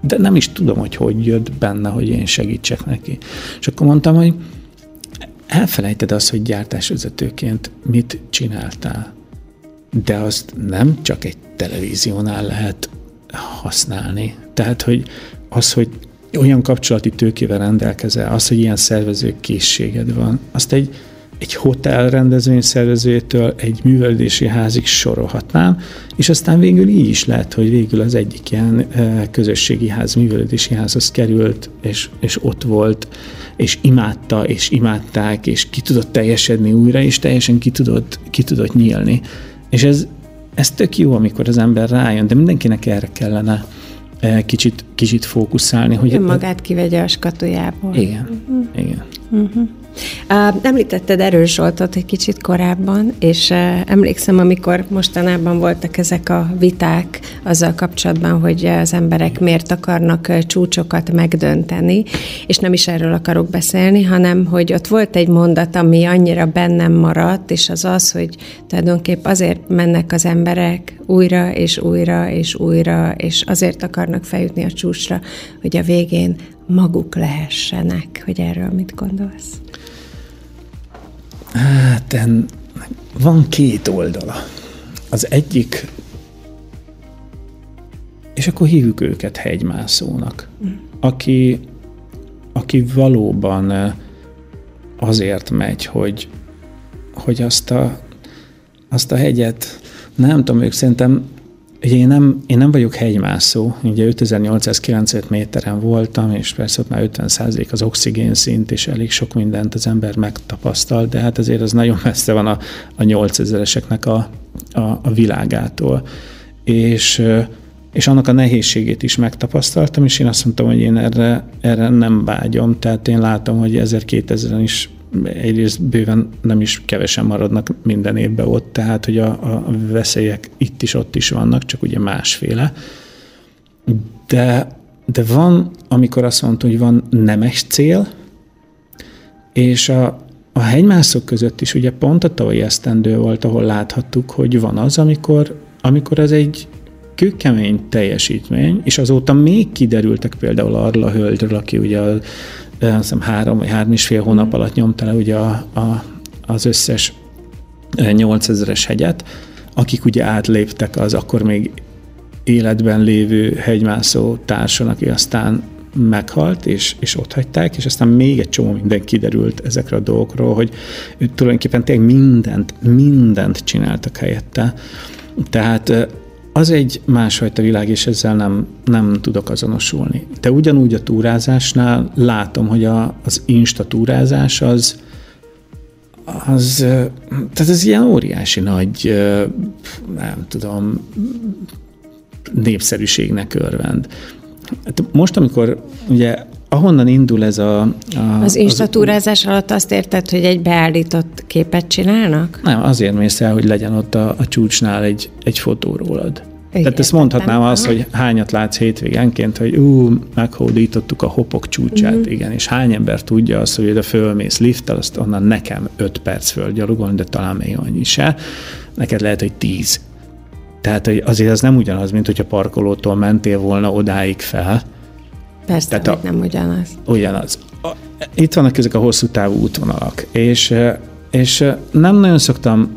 de nem is tudom, hogy hogy jött benne, hogy én segítsek neki. És akkor mondtam, hogy elfelejted azt, hogy gyártásvezetőként mit csináltál, de azt nem csak egy televíziónál lehet használni. Tehát, hogy az, hogy olyan kapcsolati tőkével rendelkezel, az, hogy ilyen szervező készséged van, azt egy egy hotel rendezvényszervezőjétől egy művelődési házig sorolhatnám, és aztán végül így is lehet, hogy végül az egyik ilyen közösségi ház, művelődési házhoz került, és, és ott volt, és imádta, és imádták, és ki tudott teljesedni újra, és teljesen ki tudott, ki tudott nyílni. És ez, ez tök jó, amikor az ember rájön, de mindenkinek erre kellene kicsit, kicsit fókuszálni. Hogy magát kivegye a skatujából. Igen, uh-huh. igen. Uh-huh. Említetted Erős Zsoltot egy kicsit korábban, és emlékszem, amikor mostanában voltak ezek a viták azzal kapcsolatban, hogy az emberek miért akarnak csúcsokat megdönteni, és nem is erről akarok beszélni, hanem hogy ott volt egy mondat, ami annyira bennem maradt, és az az, hogy tulajdonképp azért mennek az emberek újra és újra és újra, és azért akarnak feljutni a csúcsra, hogy a végén maguk lehessenek, hogy erről mit gondolsz? Hát van két oldala. Az egyik, és akkor hívjuk őket hegymászónak, mm. aki, aki valóban azért megy, hogy, hogy azt a, azt a hegyet, nem tudom, ők szerintem Ugye én nem, én nem vagyok hegymászó, ugye 5895 méteren voltam, és persze ott már 50% az oxigén szint, és elég sok mindent az ember megtapasztal, de hát azért az nagyon messze van a, a 8000-eseknek a, a, a világától. És, és annak a nehézségét is megtapasztaltam, és én azt mondtam, hogy én erre, erre nem vágyom, tehát én látom, hogy 1000-2000-en is egyrészt bőven nem is kevesen maradnak minden évben ott, tehát hogy a, a veszélyek itt is, ott is vannak, csak ugye másféle. De, de van, amikor azt mondta, hogy van nemes cél, és a, a hegymászok között is ugye pont a tavalyi esztendő volt, ahol láthattuk, hogy van az, amikor, amikor ez egy kőkemény teljesítmény, és azóta még kiderültek például arról a hölgyről, aki ugye azt hiszem három vagy három és fél hónap alatt nyomta le ugye a, a, az összes 8000-es hegyet, akik ugye átléptek az akkor még életben lévő hegymászó társon, aki aztán meghalt, és, és ott hagyták, és aztán még egy csomó minden kiderült ezekre a dolgokról, hogy ő tulajdonképpen tényleg mindent, mindent csináltak helyette. Tehát az egy másfajta világ, és ezzel nem, nem tudok azonosulni. De ugyanúgy a túrázásnál látom, hogy a, az insta túrázás az, az, tehát ez ilyen óriási nagy, nem tudom, népszerűségnek örvend. Hát most, amikor ugye ahonnan indul ez a... a az instatúrázás az, alatt azt érted, hogy egy beállított képet csinálnak? Nem, azért mész el, hogy legyen ott a, a csúcsnál egy, egy fotó rólad. Igen, Tehát ezt mondhatnám azt, hogy hányat látsz hétvégenként, hogy ú, meghódítottuk a hopok csúcsát, uh-huh. igen, és hány ember tudja azt, hogy oda fölmész lifttel, azt onnan nekem 5 perc fölgyalogolni, de talán még annyi se. Neked lehet, hogy 10. Tehát hogy azért az nem ugyanaz, mint hogyha parkolótól mentél volna odáig fel. Persze, Tehát a, nem ugyanaz. Ugyanaz. Itt vannak ezek a hosszú távú útvonalak, és és nem nagyon szoktam,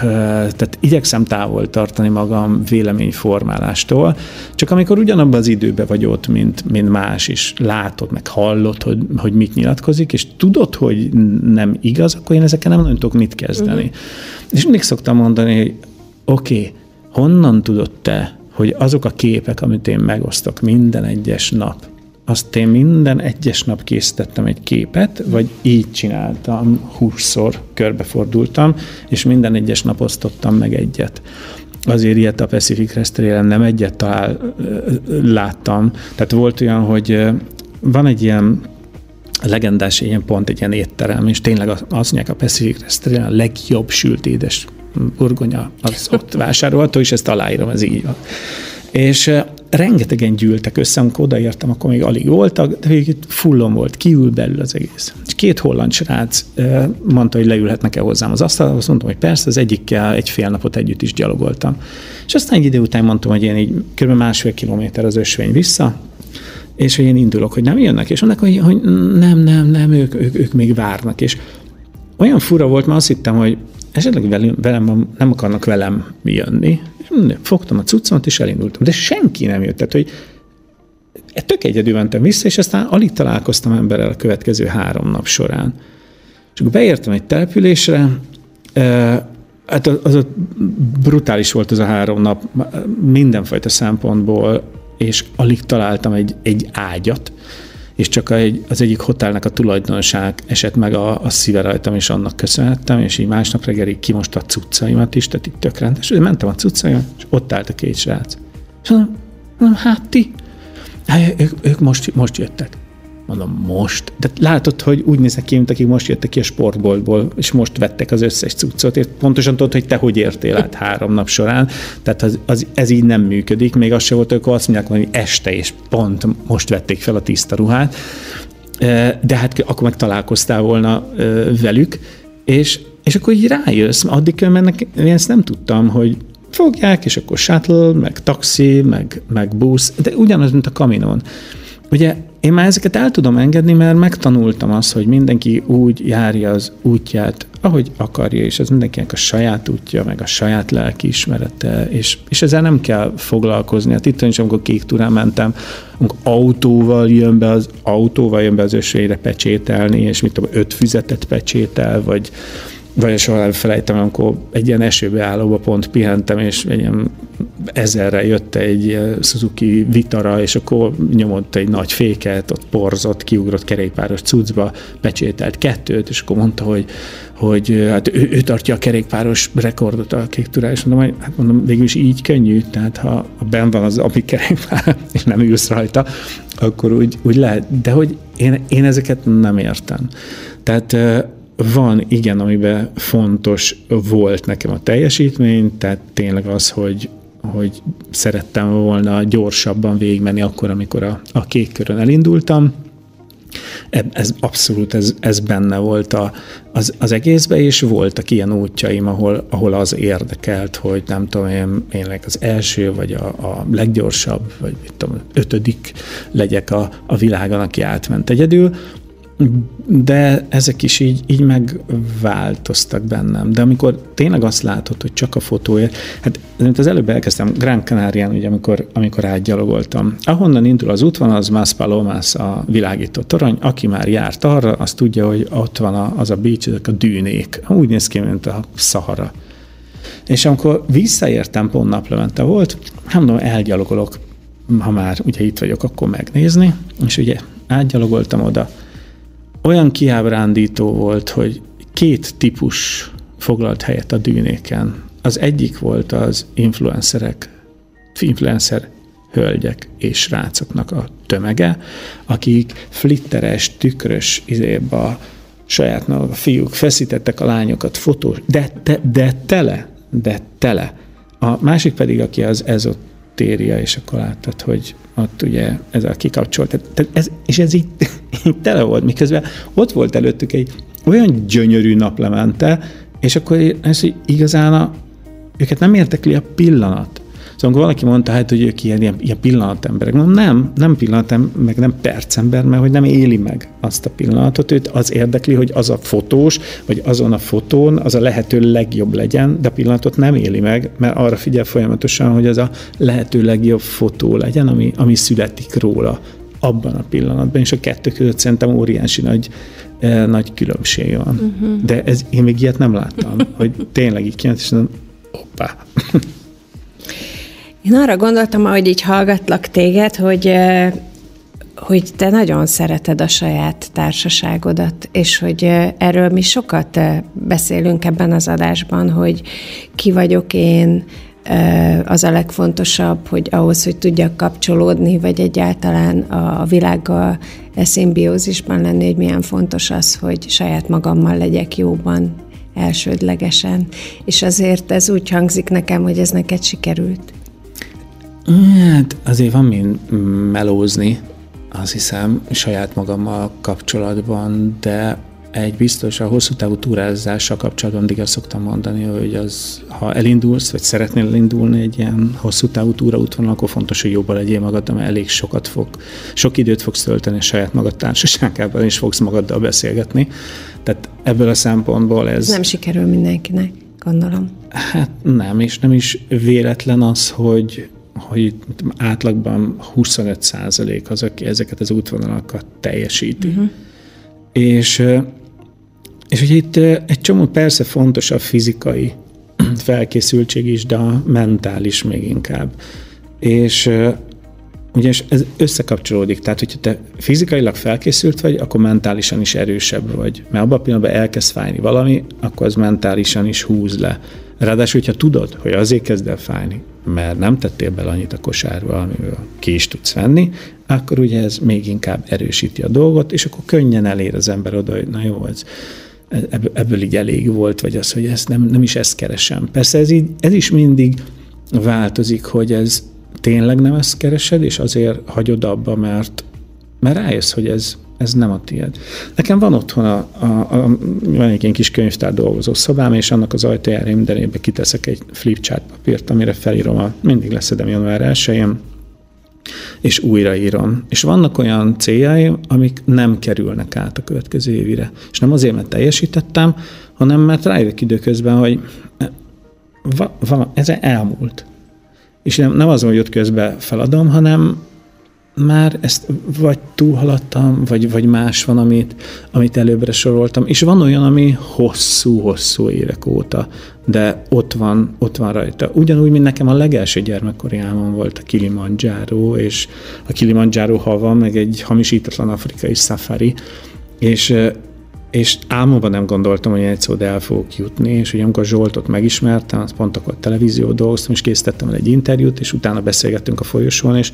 tehát igyekszem távol tartani magam véleményformálástól, csak amikor ugyanabban az időben vagy ott, mint, mint más, is látod, meg hallod, hogy, hogy mit nyilatkozik, és tudod, hogy nem igaz, akkor én ezekkel nem nagyon tudok mit kezdeni. Uh-huh. És mindig szoktam mondani, hogy oké, okay, honnan tudod te, hogy azok a képek, amit én megosztok minden egyes nap, azt én minden egyes nap készítettem egy képet, vagy így csináltam, húszszor körbefordultam, és minden egyes nap osztottam meg egyet. Azért ilyet a Pacific Crest nem egyet talál, láttam. Tehát volt olyan, hogy van egy ilyen legendás ilyen pont, egy ilyen étterem, és tényleg azt mondják a Pacific Crest a legjobb sült édes burgonya, az ott vásárolható, és ezt aláírom, ez így van. És rengetegen gyűltek össze, amikor odaértem, akkor még alig voltak, de itt fullon volt, kiül belül az egész. És két holland srác mondta, hogy leülhetnek-e hozzám az asztalra, azt mondtam, hogy persze, az egyikkel egy fél napot együtt is gyalogoltam. És aztán egy idő után mondtam, hogy én így kb. másfél kilométer az ösvény vissza, és hogy én indulok, hogy nem jönnek, és mondják, hogy, hogy nem, nem, nem, ők, ők, ők még várnak, és olyan fura volt, mert azt hittem, hogy esetleg velem, velem nem akarnak velem jönni, fogtam a cuccomat, és elindultam. De senki nem jött. Tehát, hogy tök egyedül mentem vissza, és aztán alig találkoztam emberrel a következő három nap során. Akkor beértem egy településre, hát az, az brutális volt az a három nap mindenfajta szempontból, és alig találtam egy, egy ágyat, és csak az egyik hotelnek a tulajdonoság esett meg a, a szíve rajtam, és annak köszönhettem, és így másnap reggelig kimosta a cuccaimat is, tehát itt tök rendes. Mentem a cuccaimat, és ott állt a két srác. És mondom hát ti? Hát, ők, ők most, most jöttek. Mondom, most? De látod, hogy úgy néznek ki, mint akik most jöttek ki a sportboltból, és most vettek az összes cuccot, és pontosan tudod, hogy te hogy értél át három nap során. Tehát az, az, ez így nem működik. Még az se volt, hogy azt mondják, hogy este, és pont most vették fel a tiszta ruhát. De hát akkor meg találkoztál volna velük, és, és akkor így rájössz, addig mennek, én ezt nem tudtam, hogy fogják, és akkor shuttle, meg taxi, meg, meg busz, de ugyanaz, mint a kaminon. Ugye én már ezeket el tudom engedni, mert megtanultam azt, hogy mindenki úgy járja az útját, ahogy akarja, és ez mindenkinek a saját útja, meg a saját lelkiismerete, és, és ezzel nem kell foglalkozni. Hát itt is, amikor kék túrán mentem, amikor autóval jön be az, autóval jön be az ösvényre pecsételni, és mit tudom, öt füzetet pecsétel, vagy, vagy soha nem felejtem, amikor egy ilyen esőbeállóba pont pihentem, és egy ilyen ezerre jött egy Suzuki Vitara, és akkor nyomott egy nagy féket, ott porzott, kiugrott kerékpáros cuccba, becsételt kettőt, és akkor mondta, hogy, hogy hát ő, ő tartja a kerékpáros rekordot a kék túrá, és mondom, hogy hát mondom, végülis így könnyű, tehát ha ben van az ami kerékpár, és nem ülsz rajta, akkor úgy, úgy lehet. De hogy én, én ezeket nem értem. Tehát van, igen, amiben fontos volt nekem a teljesítmény, tehát tényleg az, hogy, hogy szerettem volna gyorsabban végigmenni akkor, amikor a, a kék körön elindultam. Ez abszolút, ez, ez benne volt a, az, az egészben, és voltak ilyen útjaim, ahol, ahol az érdekelt, hogy nem tudom, én, én az első, vagy a, a leggyorsabb, vagy mit tudom, ötödik legyek a, a világon, aki átment egyedül, de ezek is így, így megváltoztak bennem. De amikor tényleg azt látod, hogy csak a fotóért, hát mint az előbb elkezdtem Gran Canarián, ugye, amikor, amikor átgyalogoltam. Ahonnan indul az útvonal, az Más Palomas a világító torony. Aki már járt arra, az tudja, hogy ott van a, az a beach, ezek a dűnék. Úgy néz ki, mint a Szahara. És amikor visszaértem, pont naplemente volt, nem tudom, elgyalogolok, ha már ugye itt vagyok, akkor megnézni, és ugye átgyalogoltam oda, olyan kiábrándító volt, hogy két típus foglalt helyet a dűnéken. Az egyik volt az influencerek, influencer hölgyek és srácoknak a tömege, akik flitteres, tükrös izéba saját a fiúk feszítettek a lányokat fotós, de, de, de tele, de tele. A másik pedig, aki az ezotéria, és akkor láttad, hogy ott ugye ez a kikapcsolt. Tehát ez, és ez így, tele volt, miközben ott volt előttük egy olyan gyönyörű naplemente, és akkor ez, igazán a, őket nem értekli a pillanat. Szóval amikor valaki mondta, hát, hogy ők ilyen, ilyen, ilyen pillanatemberek, mondom, nem, nem pillanatem, meg nem percember, mert hogy nem éli meg azt a pillanatot, őt az érdekli, hogy az a fotós, vagy azon a fotón az a lehető legjobb legyen, de a pillanatot nem éli meg, mert arra figyel folyamatosan, hogy az a lehető legjobb fotó legyen, ami, ami születik róla abban a pillanatban, és a kettő között szerintem óriási nagy, eh, nagy különbség van. Uh-huh. De ez, én még ilyet nem láttam, hogy tényleg így kijött, és nem, hoppá. Én arra gondoltam, hogy így hallgatlak téged, hogy hogy te nagyon szereted a saját társaságodat, és hogy erről mi sokat beszélünk ebben az adásban, hogy ki vagyok én, az a legfontosabb, hogy ahhoz, hogy tudjak kapcsolódni, vagy egyáltalán a világgal szimbiózisban lenni, hogy milyen fontos az, hogy saját magammal legyek jóban, elsődlegesen. És azért ez úgy hangzik nekem, hogy ez neked sikerült. Hát azért van mind melózni, azt hiszem, saját magammal kapcsolatban, de egy biztos, a hosszú távú túrázással kapcsolatban mindig azt szoktam mondani, hogy az, ha elindulsz, vagy szeretnél elindulni egy ilyen hosszú távú túraútvonal, akkor fontos, hogy jobban legyél magad, mert elég sokat fog, sok időt fogsz tölteni a saját magad társaságában, és fogsz magaddal beszélgetni. Tehát ebből a szempontból ez... Nem sikerül mindenkinek, gondolom. Hát nem, és nem is véletlen az, hogy hogy átlagban 25 százalék az, aki ezeket az útvonalakat teljesíti. Uh-huh. És, és ugye itt egy csomó persze fontos a fizikai felkészültség is, de a mentális még inkább. És ugye ez összekapcsolódik, tehát hogyha te fizikailag felkészült vagy, akkor mentálisan is erősebb vagy. Mert abban a pillanatban elkezd fájni valami, akkor az mentálisan is húz le Ráadásul, hogyha tudod, hogy azért kezd el fájni, mert nem tettél bele annyit a kosárba, amiből ki is tudsz venni, akkor ugye ez még inkább erősíti a dolgot, és akkor könnyen elér az ember oda, hogy na jó, ez, ebből így elég volt, vagy az, hogy ezt nem, nem is ezt keresem. Persze ez, így, ez is mindig változik, hogy ez tényleg nem ezt keresed, és azért hagyod abba, mert, mert rájössz, hogy ez, ez nem a tiéd. Nekem van otthon a, a, a, van egy ilyen kis könyvtár dolgozó szobám, és annak az ajtajára mindenébe kiteszek egy flipchart papírt, amire felírom, a, mindig leszedem január 1 és újraírom. És vannak olyan céljaim, amik nem kerülnek át a következő évire. És nem azért, mert teljesítettem, hanem mert rájövök időközben, hogy va, va, ez elmúlt. És nem, nem az, hogy ott közben feladom, hanem már ezt vagy túlhaladtam, vagy, vagy más van, amit, amit előbbre soroltam. És van olyan, ami hosszú-hosszú évek óta, de ott van, ott van rajta. Ugyanúgy, mint nekem a legelső gyermekkori álmom volt a Kilimanjaro, és a Kilimanjaro hava, meg egy hamisítatlan afrikai safari, és és álmomban nem gondoltam, hogy egy szót el fogok jutni, és hogy amikor Zsoltot megismertem, az pont akkor televízió dolgoztam, és készítettem el egy interjút, és utána beszélgettünk a folyosón, és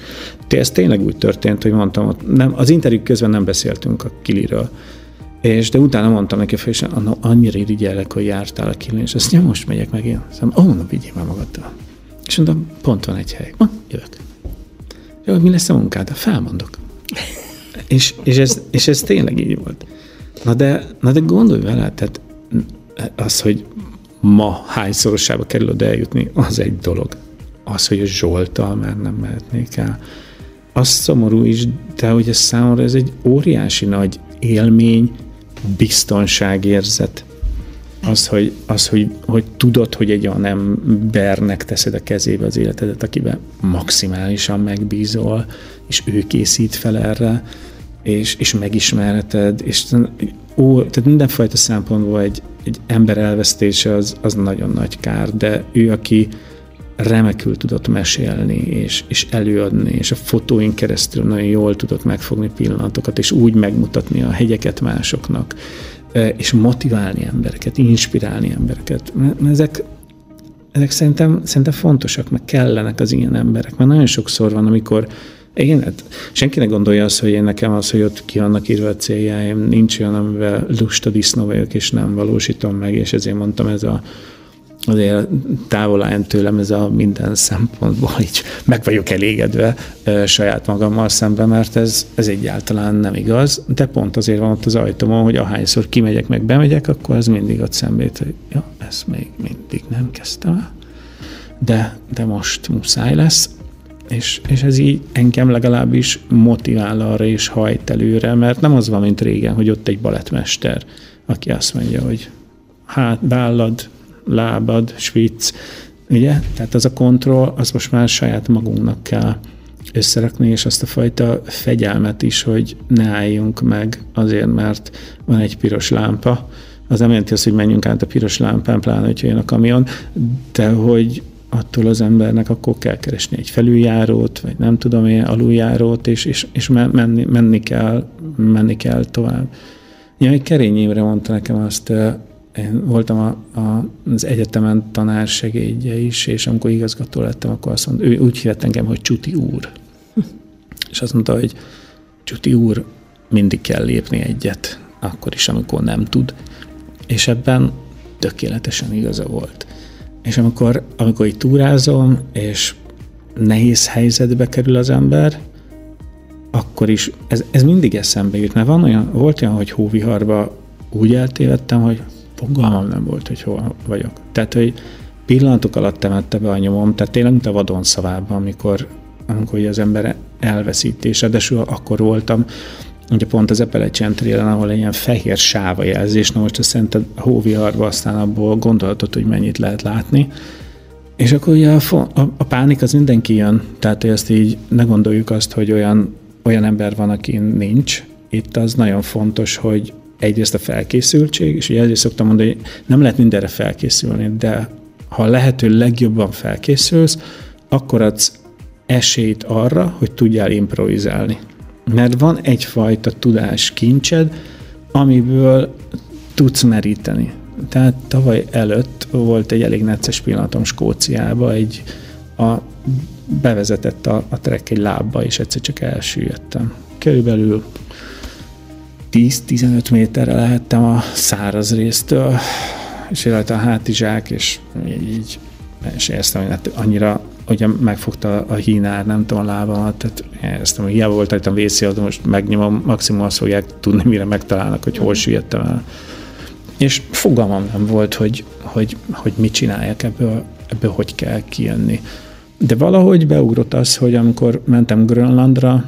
ez tényleg úgy történt, hogy mondtam, hogy nem, az interjú közben nem beszéltünk a Kiliről, és de utána mondtam neki, hogy annyira irigyellek, hogy jártál a Kilin, és azt mondja, most megyek meg én. Szóval, ó, na vigyél már magaddal. És mondom, pont van egy hely. Ma, jövök. Jó, mi lesz a munkád? Felmondok. és, és, ez, és ez tényleg így volt. Na de, na de gondolj vele, tehát az, hogy ma hányszorosába kerül oda eljutni, az egy dolog. Az, hogy a Zsoltal már nem mehetnék el. Az szomorú is, de hogy ez számomra ez egy óriási nagy élmény, biztonságérzet. Az, hogy, az hogy, hogy tudod, hogy egy olyan embernek teszed a kezébe az életedet, akiben maximálisan megbízol, és ő készít fel erre, és, és megismerheted, és ó, tehát mindenfajta szempontból egy, egy ember elvesztése az, az nagyon nagy kár, de ő, aki remekül tudott mesélni, és, és előadni, és a fotóink keresztül nagyon jól tudott megfogni pillanatokat, és úgy megmutatni a hegyeket másoknak, és motiválni embereket, inspirálni embereket. Ezek, ezek szerintem, szerintem fontosak, meg kellenek az ilyen emberek, mert nagyon sokszor van, amikor igen, hát senki ne gondolja azt, hogy én nekem az, hogy ott ki vannak írva a céljáim, nincs olyan, amivel lusta disznó vagyok, és nem valósítom meg, és ezért mondtam, ez a azért távol álljon tőlem ez a minden szempontból, így meg vagyok elégedve e, saját magammal szemben, mert ez, ez egyáltalán nem igaz, de pont azért van ott az ajtómon, hogy ahányszor kimegyek, meg bemegyek, akkor ez mindig ott szembét, hogy ja, ezt még mindig nem kezdtem el, de, de most muszáj lesz, és, és ez így engem legalábbis motivál arra és hajt előre, mert nem az van, mint régen, hogy ott egy balettmester, aki azt mondja, hogy hát vállad, lábad, svicc, ugye? Tehát az a kontroll, az most már saját magunknak kell összerakni, és azt a fajta fegyelmet is, hogy ne álljunk meg azért, mert van egy piros lámpa. Az nem jelenti azt, hogy menjünk át a piros lámpán, pláne, hogy jön a kamion, de hogy attól az embernek akkor kell keresni egy felüljárót, vagy nem tudom én, aluljárót, és, és, és menni, menni, kell, menni kell tovább. Ja, egy Kerény Imre mondta nekem azt, én voltam a, a, az egyetemen tanársegédje is, és amikor igazgató lettem, akkor azt mondta, ő úgy hívett engem, hogy Csuti úr. és azt mondta, hogy Csuti úr, mindig kell lépni egyet, akkor is, amikor nem tud. És ebben tökéletesen igaza volt. És amikor, amikor így túrázom, és nehéz helyzetbe kerül az ember, akkor is ez, ez mindig eszembe jut, mert van olyan, volt olyan, hogy hóviharba úgy eltévedtem, hogy fogalmam nem volt, hogy hol vagyok. Tehát, hogy pillanatok alatt temette be a nyomom, tehát tényleg, mint a vadon szavában, amikor, amikor az ember elveszítése, de akkor voltam, ugye pont az Epele Csentrélen, ahol ilyen fehér sáva jelzés, na most szerinted a hóviharba aztán abból gondolhatod, hogy mennyit lehet látni, és akkor ugye a, a, a pánik az mindenki jön, tehát hogy ezt így ne gondoljuk azt, hogy olyan, olyan ember van, aki nincs. Itt az nagyon fontos, hogy egyrészt a felkészültség, és ugye ezért szoktam mondani, hogy nem lehet mindenre felkészülni, de ha lehető legjobban felkészülsz, akkor adsz esélyt arra, hogy tudjál improvizálni. Mert van egyfajta tudás kincsed, amiből tudsz meríteni. Tehát tavaly előtt volt egy elég necces pillanatom Skóciába, egy a, bevezetett a, a trek egy lábba, és egyszer csak elsüllyedtem. Körülbelül 10-15 méterre lehettem a száraz résztől, és rajta a hátizsák, és így, és éreztem, hogy hát annyira ugye megfogta a hínár, nem tudom, a lábamat, tehát éreztem, hogy hiába volt rajtam de most megnyomom, maximum azt fogják tudni, mire megtalálnak, hogy hol süllyedtem el. És fogalmam nem volt, hogy, hogy, hogy mit csináljak ebből, ebből hogy kell kijönni. De valahogy beugrott az, hogy amikor mentem Grönlandra,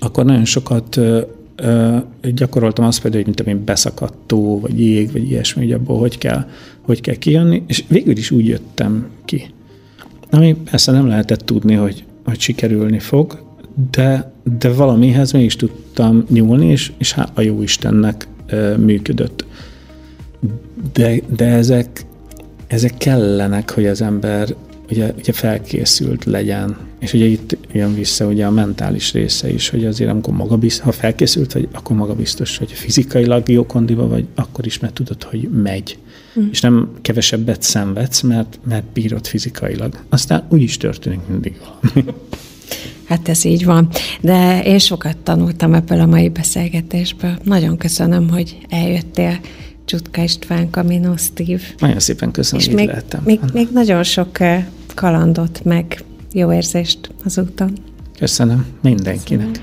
akkor nagyon sokat ö, ö, gyakoroltam azt például, hogy mint én beszakadt vagy jég, vagy ilyesmi, hogy abból hogy kell, hogy kell kijönni, és végül is úgy jöttem ki. Ami persze nem lehetett tudni, hogy, hogy sikerülni fog, de, de valamihez mégis tudtam nyúlni, és, és hát a jó Istennek ö, működött. De, de ezek, ezek kellenek, hogy az ember ugye, ugye felkészült legyen. És ugye itt jön vissza ugye a mentális része is, hogy azért amikor magabiztos, ha felkészült vagy, akkor magabiztos, hogy fizikailag jó kondiba vagy, akkor is mert tudod, hogy megy. Mm. És nem kevesebbet szenvedsz, mert, mert bírod fizikailag. Aztán úgy is történik mindig valami. Hát ez így van. De én sokat tanultam ebből a mai beszélgetésből. Nagyon köszönöm, hogy eljöttél. Csutka István, Kamino Steve. Nagyon szépen köszönöm, És hogy még, lehettem. még, még nagyon sok kalandot, meg jó érzést az úton. Köszönöm mindenkinek.